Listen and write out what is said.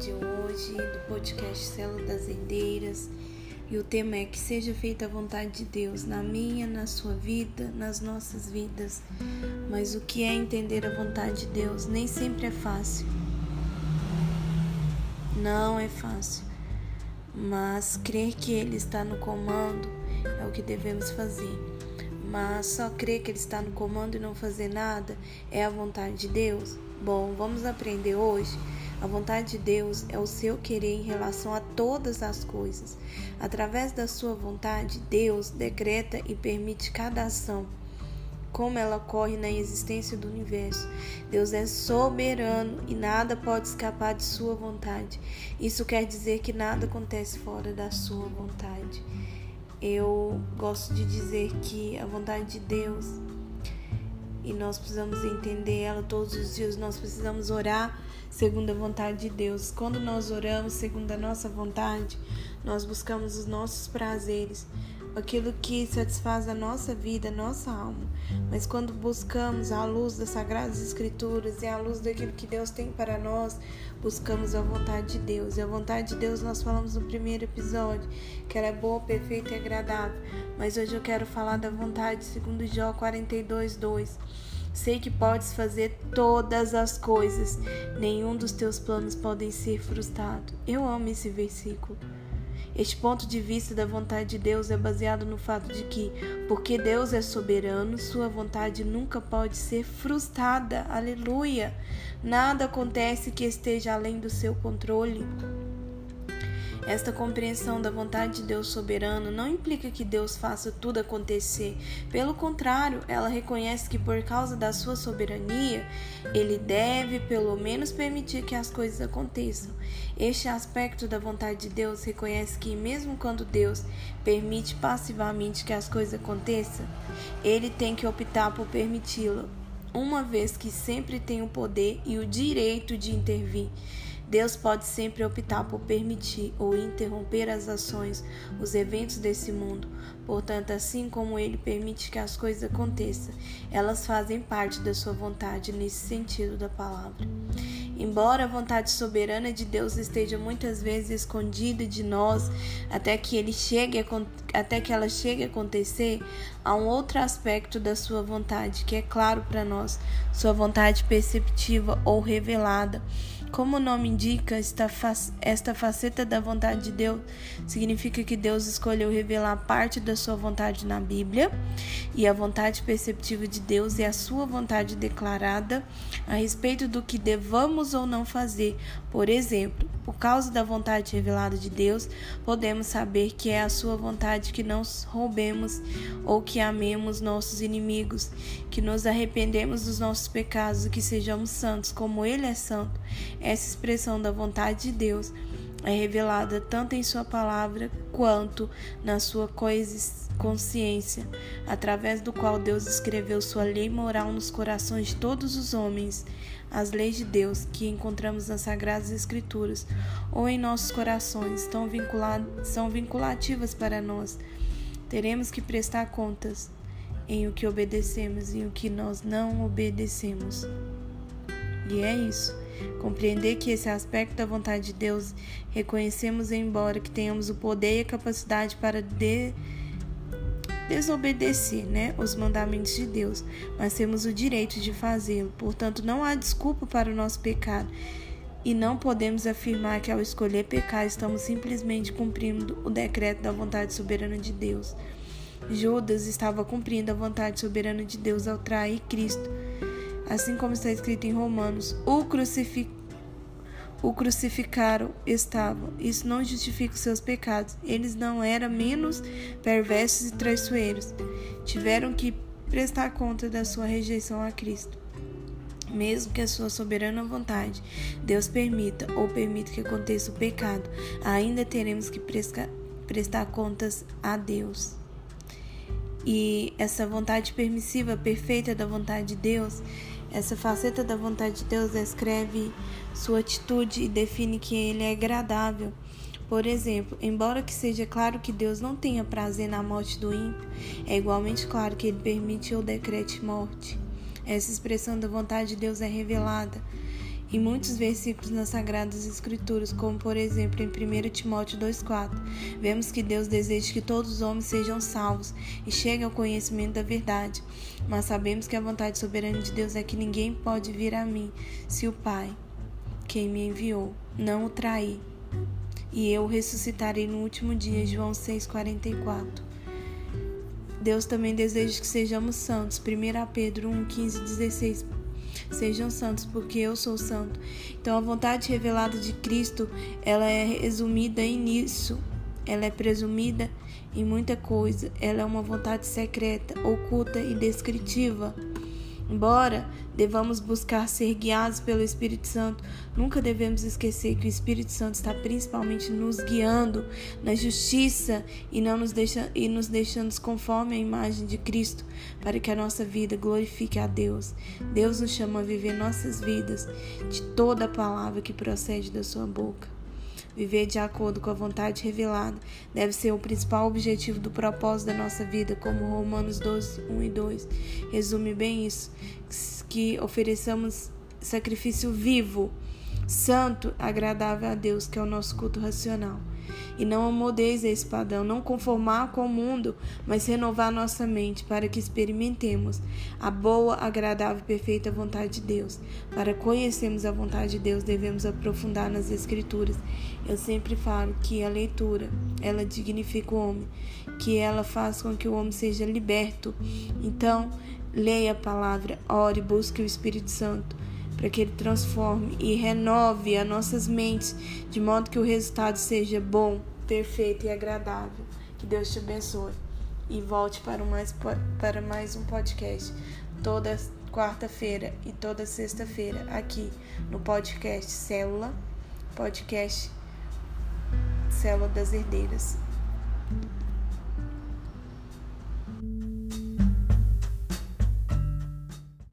de hoje do podcast Célula das Endeiras. E o tema é que seja feita a vontade de Deus na minha, na sua vida, nas nossas vidas. Mas o que é entender a vontade de Deus nem sempre é fácil. Não é fácil. Mas crer que Ele está no comando é o que devemos fazer. Mas só crer que Ele está no comando e não fazer nada é a vontade de Deus? Bom, vamos aprender hoje. A vontade de Deus é o seu querer em relação a todas as coisas. Através da sua vontade, Deus decreta e permite cada ação, como ela ocorre na existência do universo. Deus é soberano e nada pode escapar de sua vontade. Isso quer dizer que nada acontece fora da sua vontade. Eu gosto de dizer que a vontade de Deus e nós precisamos entender ela todos os dias. Nós precisamos orar segundo a vontade de Deus. Quando nós oramos segundo a nossa vontade, nós buscamos os nossos prazeres, aquilo que satisfaz a nossa vida, a nossa alma. Mas quando buscamos a luz das sagradas escrituras e a luz daquilo que Deus tem para nós, buscamos a vontade de Deus. E a vontade de Deus nós falamos no primeiro episódio, que ela é boa, perfeita e agradável. Mas hoje eu quero falar da vontade segundo Jó 42, 2. Sei que podes fazer todas as coisas, nenhum dos teus planos podem ser frustrado. Eu amo esse versículo. Este ponto de vista da vontade de Deus é baseado no fato de que, porque Deus é soberano, sua vontade nunca pode ser frustrada. Aleluia! Nada acontece que esteja além do seu controle. Esta compreensão da vontade de Deus soberano não implica que Deus faça tudo acontecer. Pelo contrário, ela reconhece que por causa da sua soberania, ele deve pelo menos permitir que as coisas aconteçam. Este aspecto da vontade de Deus reconhece que mesmo quando Deus permite passivamente que as coisas aconteçam, ele tem que optar por permiti-lo, uma vez que sempre tem o poder e o direito de intervir. Deus pode sempre optar por permitir ou interromper as ações, os eventos desse mundo. Portanto, assim como Ele permite que as coisas aconteçam, elas fazem parte da sua vontade nesse sentido da palavra. Embora a vontade soberana de Deus esteja muitas vezes escondida de nós até que ele chegue até que ela chegue a acontecer, há um outro aspecto da sua vontade que é claro para nós, sua vontade perceptiva ou revelada como o nome indica, esta, faceta da vontade de Deus significa que Deus escolheu revelar parte da sua vontade na Bíblia, e a vontade perceptiva de Deus é a sua vontade declarada a respeito do que devamos ou não fazer. Por exemplo, por causa da vontade revelada de Deus, podemos saber que é a sua vontade que não roubemos ou que amemos nossos inimigos, que nos arrependemos dos nossos pecados e que sejamos santos como Ele é santo. Essa expressão da vontade de Deus é revelada tanto em Sua palavra quanto na sua consciência, através do qual Deus escreveu Sua lei moral nos corações de todos os homens. As leis de Deus que encontramos nas Sagradas Escrituras ou em nossos corações estão são vinculativas para nós. Teremos que prestar contas em o que obedecemos e o que nós não obedecemos. E é isso. Compreender que esse aspecto da vontade de Deus reconhecemos, embora que tenhamos o poder e a capacidade para de desobedecer né, os mandamentos de Deus, mas temos o direito de fazê-lo. Portanto, não há desculpa para o nosso pecado. E não podemos afirmar que ao escolher pecar estamos simplesmente cumprindo o decreto da vontade soberana de Deus. Judas estava cumprindo a vontade soberana de Deus ao trair Cristo assim como está escrito em Romanos, o, crucifi o crucificaram estavam. Isso não justifica os seus pecados. Eles não eram menos perversos e traiçoeiros. Tiveram que prestar conta da sua rejeição a Cristo. Mesmo que a sua soberana vontade Deus permita ou permita que aconteça o pecado, ainda teremos que prestar contas a Deus. E essa vontade permissiva, perfeita da vontade de Deus, essa faceta da vontade de Deus descreve sua atitude e define que ele é agradável. Por exemplo, embora que seja claro que Deus não tenha prazer na morte do ímpio, é igualmente claro que ele permite ou decrete morte. Essa expressão da vontade de Deus é revelada em muitos versículos nas Sagradas Escrituras, como por exemplo em 1 Timóteo 2,4, vemos que Deus deseja que todos os homens sejam salvos e cheguem ao conhecimento da verdade. Mas sabemos que a vontade soberana de Deus é que ninguém pode vir a mim se o Pai, quem me enviou, não o trair. E eu ressuscitarei no último dia. João 6,44. Deus também deseja que sejamos santos. 1 Pedro 1, 15, 16 Sejam santos, porque eu sou santo. Então a vontade revelada de Cristo, ela é resumida nisso. Ela é presumida em muita coisa. Ela é uma vontade secreta, oculta e descritiva. Embora devamos buscar ser guiados pelo Espírito Santo, nunca devemos esquecer que o Espírito Santo está principalmente nos guiando na justiça e não nos deixa, e nos deixando conforme a imagem de Cristo, para que a nossa vida glorifique a Deus. Deus nos chama a viver nossas vidas de toda a palavra que procede da sua boca. Viver de acordo com a vontade revelada deve ser o principal objetivo do propósito da nossa vida, como Romanos 12, 1 e 2 resume bem isso: que ofereçamos sacrifício vivo, santo, agradável a Deus, que é o nosso culto racional e não amoldeis esse padrão, não conformar com o mundo, mas renovar nossa mente para que experimentemos a boa, agradável e perfeita vontade de Deus. Para conhecermos a vontade de Deus, devemos aprofundar nas Escrituras. Eu sempre falo que a leitura, ela dignifica o homem, que ela faz com que o homem seja liberto. Então, leia a palavra, ore, busque o Espírito Santo para que Ele transforme e renove as nossas mentes, de modo que o resultado seja bom, perfeito e agradável. Que Deus te abençoe. E volte para mais, para mais um podcast toda quarta-feira e toda sexta-feira aqui no podcast Célula, podcast Célula das Herdeiras.